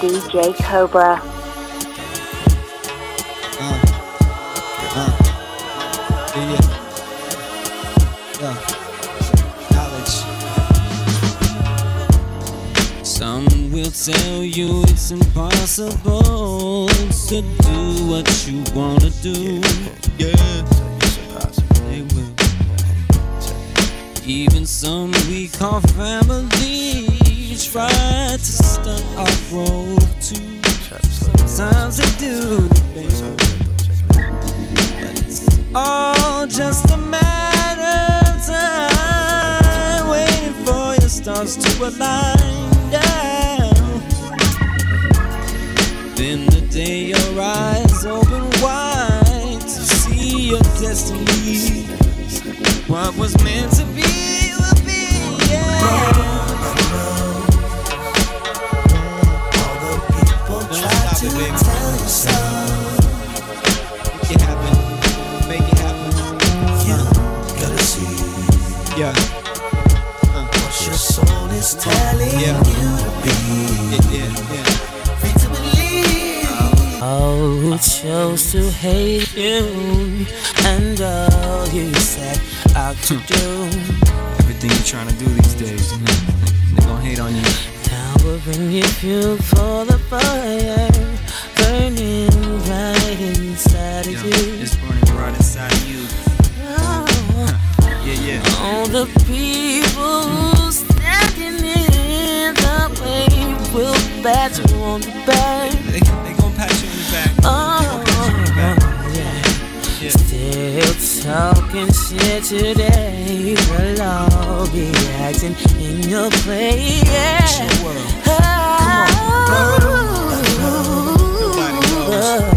DJ Cobra. Uh, uh, yeah, yeah, knowledge. Some will tell you it's impossible to do what you wanna do. Yeah, they will. Even some we call family try to stunt our growth too. Sometimes they do, baby. But it's all just a matter of time, waiting for your stars to align. Yeah. Then the day your eyes open wide to see your destiny. What was meant to be will be. Yeah. Yeah. Uh. What your soul is telling yeah. you to be. Yeah, yeah, yeah. Free to believe. Oh, chose to hate you and all you set out to do. Everything you're trying to do these days, they gonna hate on you. Now we're bringing fuel for the fire, burning right inside of Yeah, you. it's burning right inside of you. Oh, all the people standing in the way will pat you on the back. They, they gonna pat you on the back. Oh, yeah. Yeah. Still talking shit today. All be acting in your place. Yeah. Show world. Oh. Nobody knows.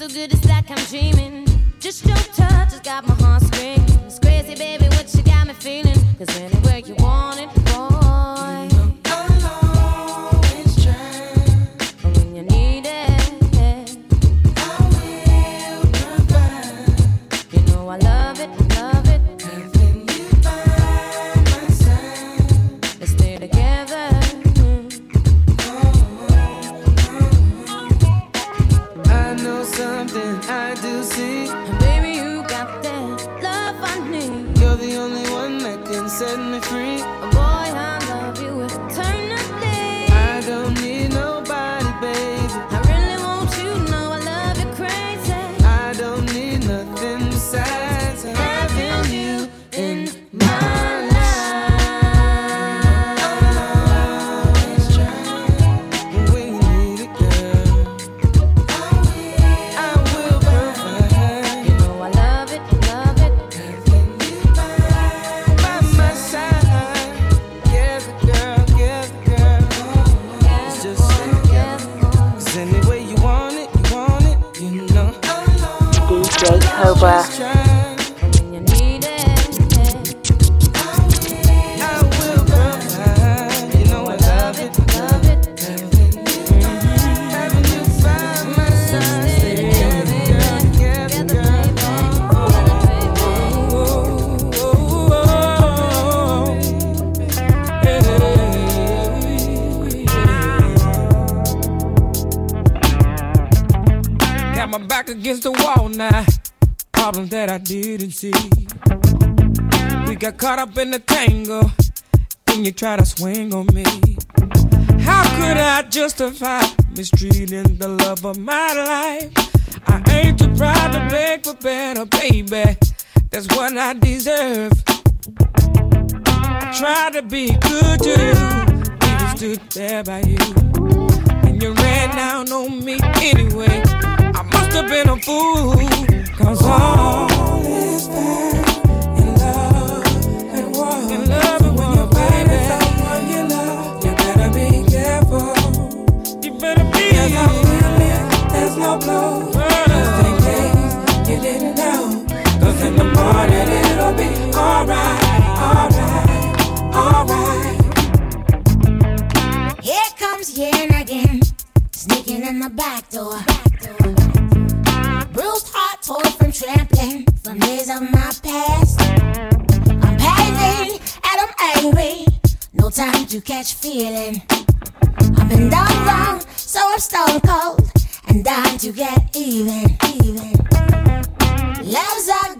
So good, it's like I'm dreaming. Just your touch has got my heart screaming. It's crazy, baby, what you got me feeling. Cause anywhere you want it, boy. Caught up in the tangle, and you try to swing on me. How could I justify mistreating the love of my life? I ain't too proud to beg for better, baby. That's what I deserve. I tried to be good to you, even stood there by you. And you ran down on me anyway. I must have been a fool, cause all is fair. there's no clue. Just in case you didn't know. Cause in the morning it'll be alright, alright, alright. Here comes Yen again, sneaking in the back door. Of my past. I'm panicking and I'm angry. No time to catch feeling. I've been done wrong, so I'm stone cold and dying to get even, even. Love's a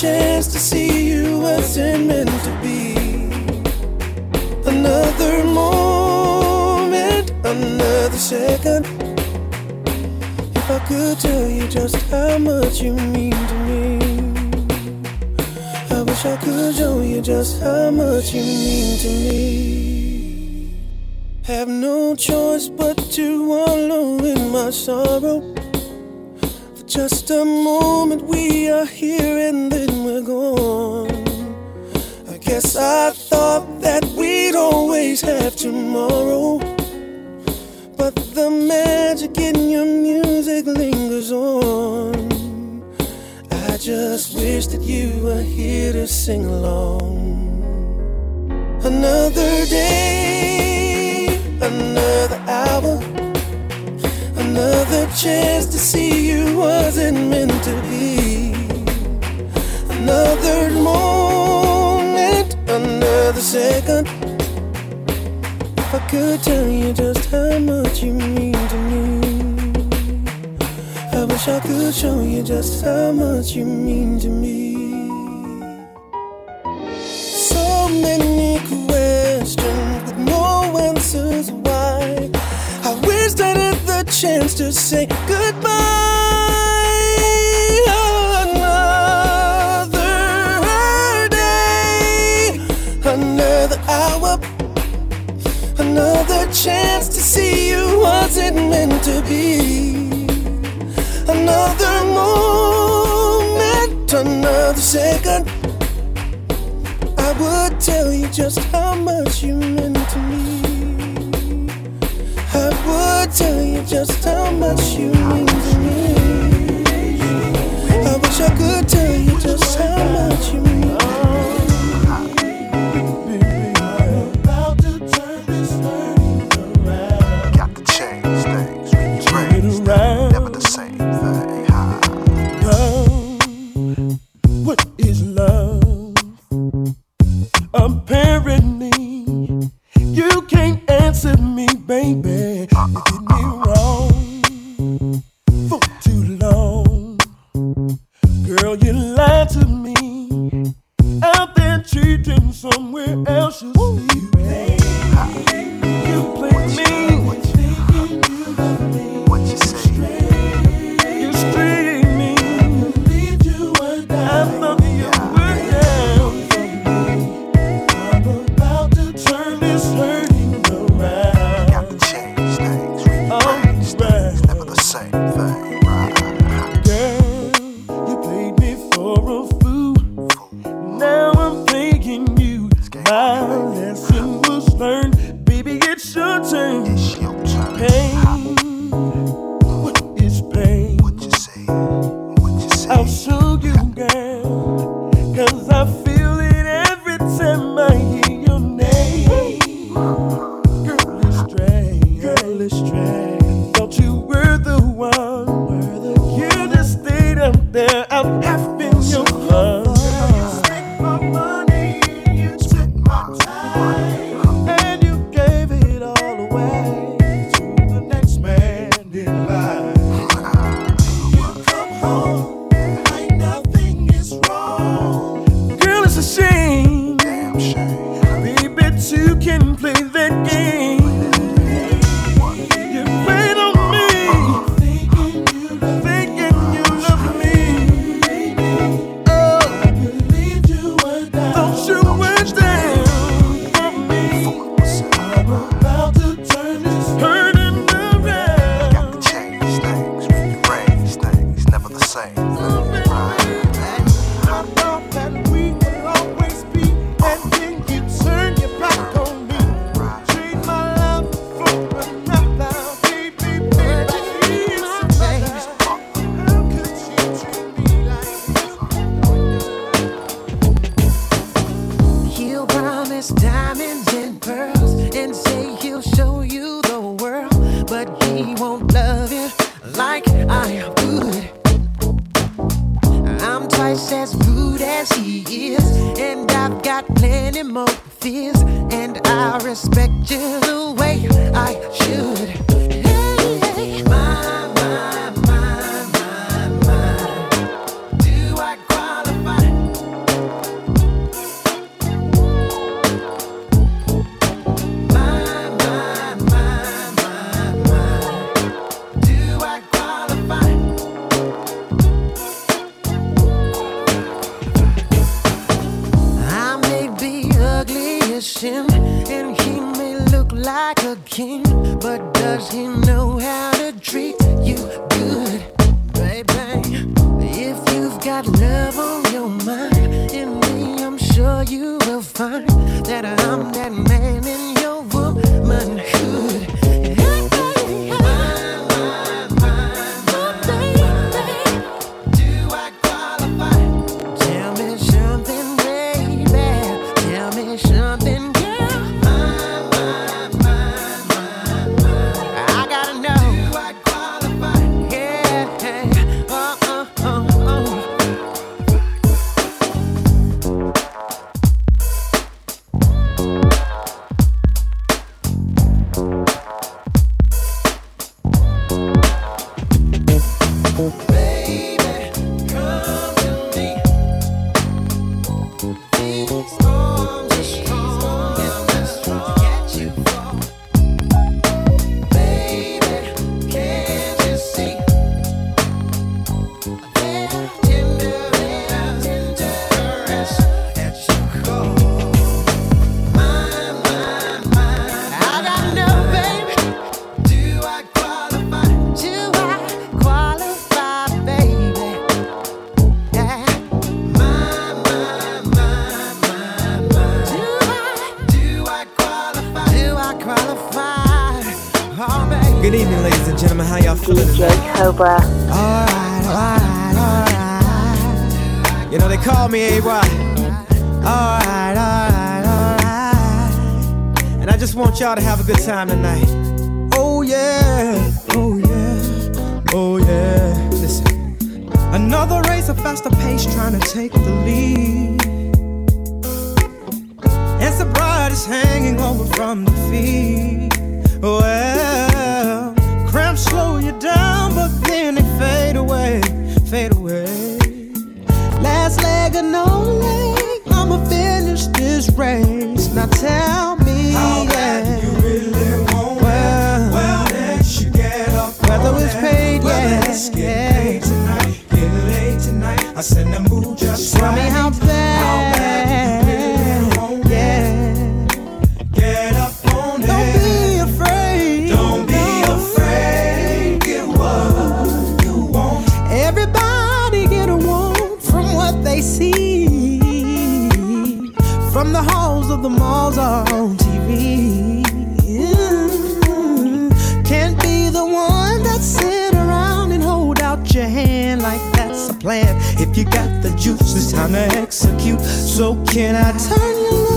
chance to see you wasn't meant to be. Another moment, another second. If I could tell you just how much you mean to me. I wish I could show you just how much you mean to me. Have no choice but to wallow in my sorrow. Just a moment, we are here and then we're gone. I guess I thought that we'd always have tomorrow. But the magic in your music lingers on. I just wish that you were here to sing along. Another day, another hour, another chance to see you wasn't meant to be. Another moment, another second. If I could tell you just how much you mean to me. I wish I could show you just how much you mean to me. Chance to say goodbye. Another day, another hour, another chance to see you wasn't meant to be. Another moment, another second. I would tell you just how much you meant to me. Tell you just how much you mean to me. I wish I could tell you You know, they call me AY. Alright, alright, alright. And I just want y'all to have a good time tonight. Oh, yeah. Oh, yeah. Oh, yeah. Listen. Another race, a faster pace, trying to take the lead. And sobriety's hanging over from the feet. Oh well, cramps slow you down, but then they fade away, fade away. Leg or no leg, I'ma finish this race. Now tell me, How yeah. you really want well, well, then you get up whether it's paid, yeah. Let's get paid tonight, get laid tonight. I send the mood just Tell me right. how bad. It's time to execute. So can I turn you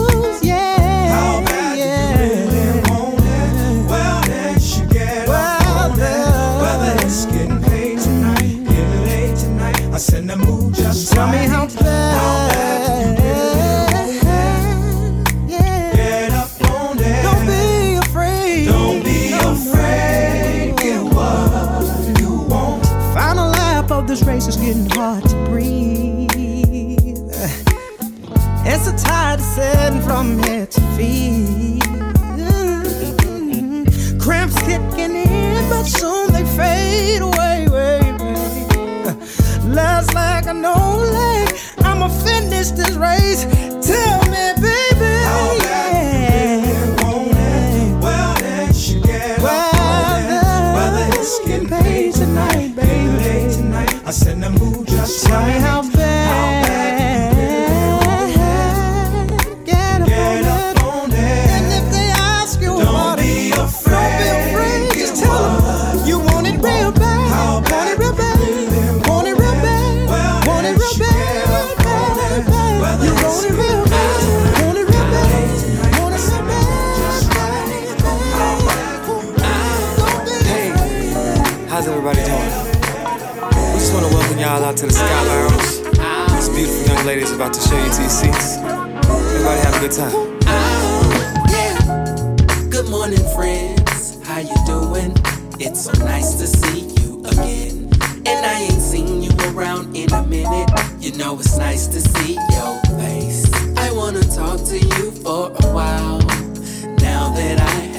How's everybody doing? We just want to welcome y'all out to the Sky Lounge. These beautiful young ladies about to show you to your seats. Everybody have a good time. Good morning, friends. How you doing? It's so nice to see you again. And I ain't seen you around in a minute. You know it's nice to see your face. I wanna talk to you for a while. Now that I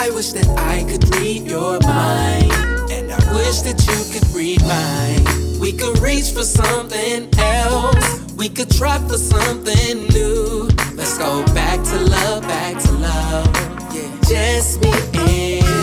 I wish that I could read your mind. And I wish that you could read mine. We could reach for something else. We could try for something new. Let's go back to love, back to love. Yeah. Just me and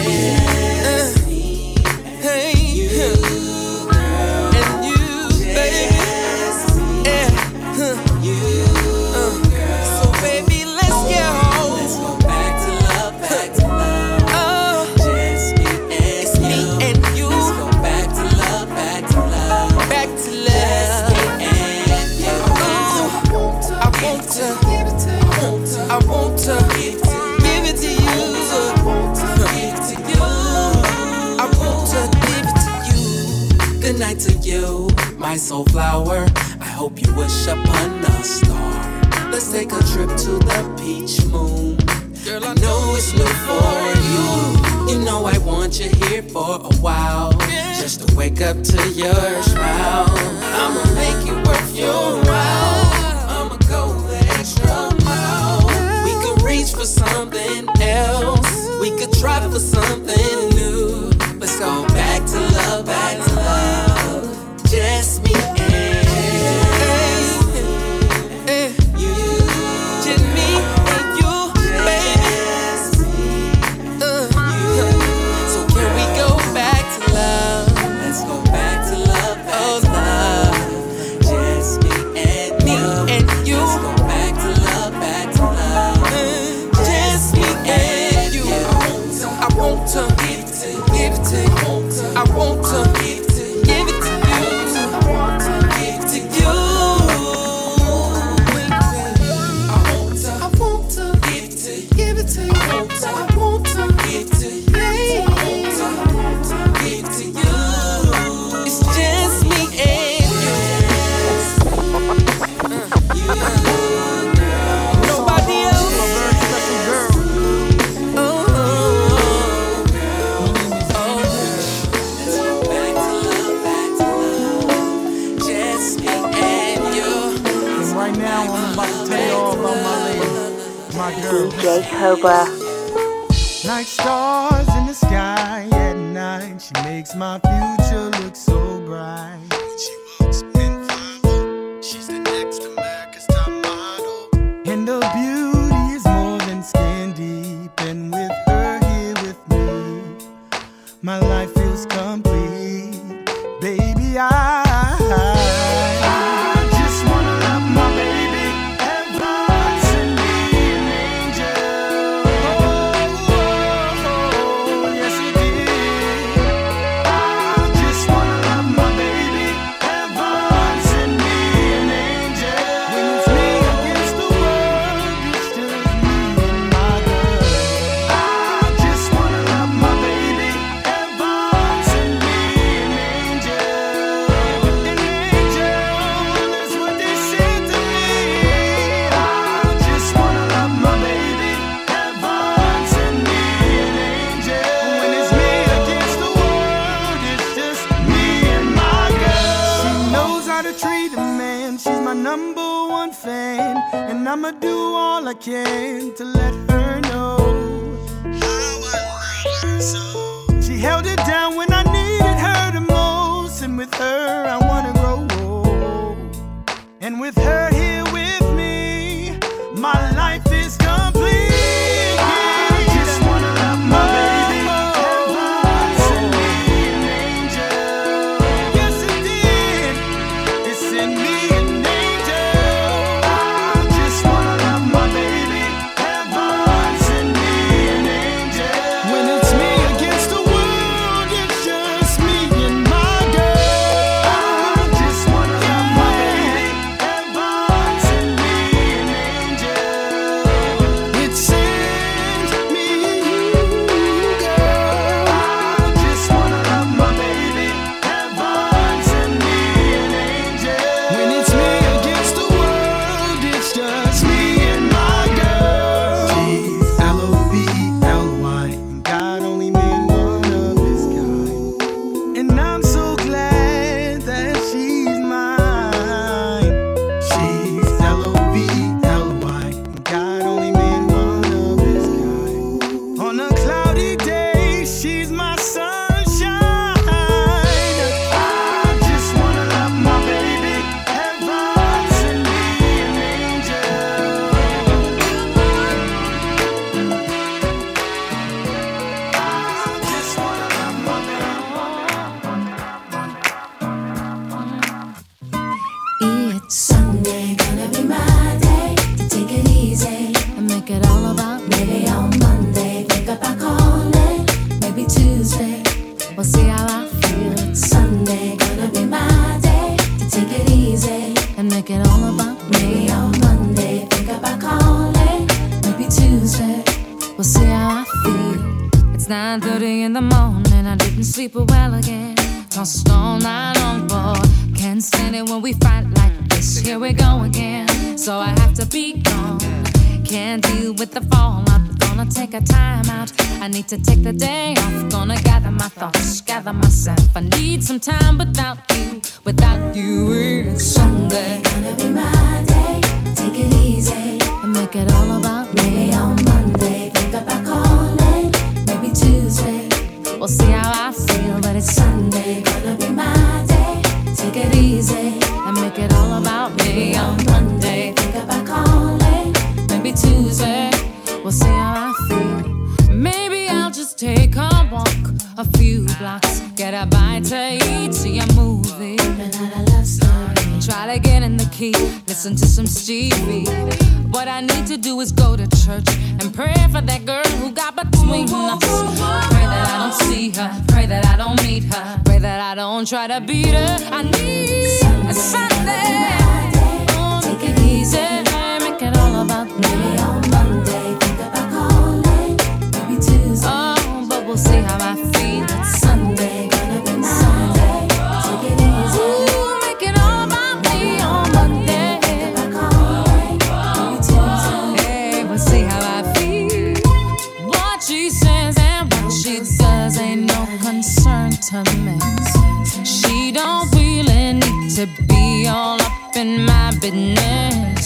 my soulflower. I hope you wish upon a star. Let's take a trip to the peach moon. Girl, I know it's new for you. You know I want you here for a while. Just to wake up to your smile. I'ma make it worth your while. I'ma go the extra mile. We could reach for something else. We could try for something J. Cobra. Like stars in the sky at night, she makes my future look so bright. I'ma do all I can to let her know She held it down when I needed her the most, and with her I wanna grow old, and with her. hang off. Gonna gather my thoughts, gather myself. I need some time without you, without you. It's Sunday. Gonna be my day. Take it easy. And make it all about me. Maybe on Monday, think about calling. Maybe Tuesday. We'll see how I. listen to some Stevie. What I need to do is go to church and pray for that girl who got between us. Pray that I don't see her, pray that I don't meet her, pray that I don't try to beat her. I need a Sunday. Take it easy, make it all about me. to be all up in my business.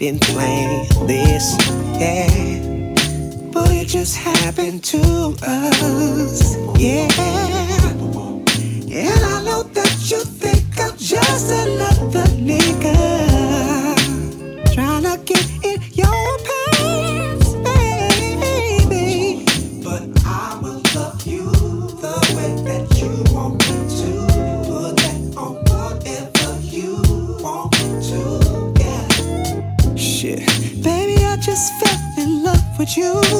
been playing this, yeah. But it just happened to us, yeah. And I know that you think I'm just another nigga. you.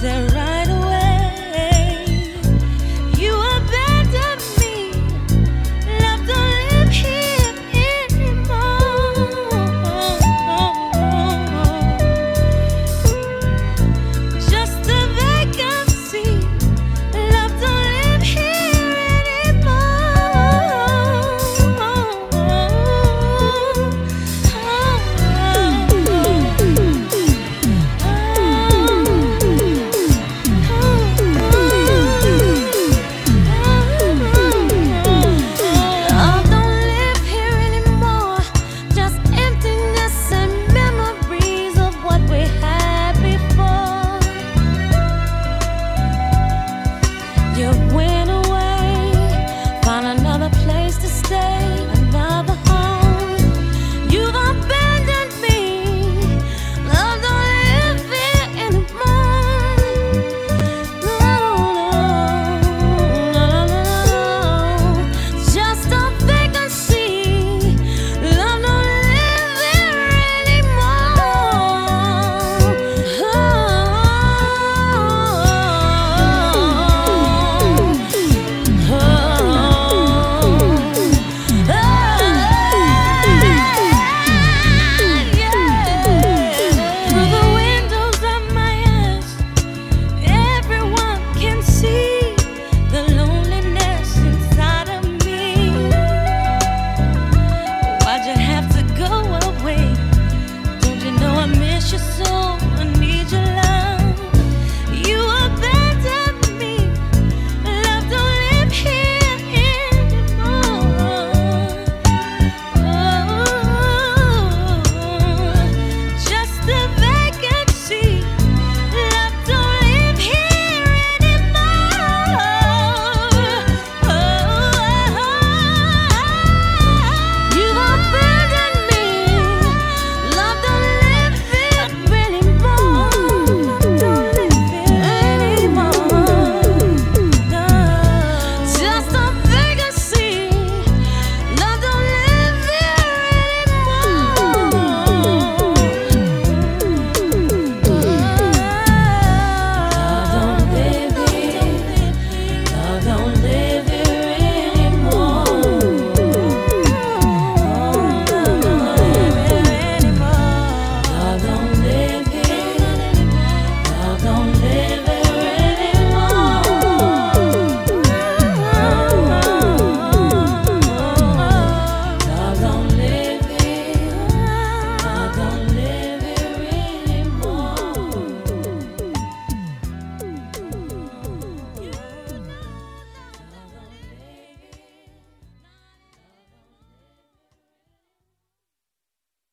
there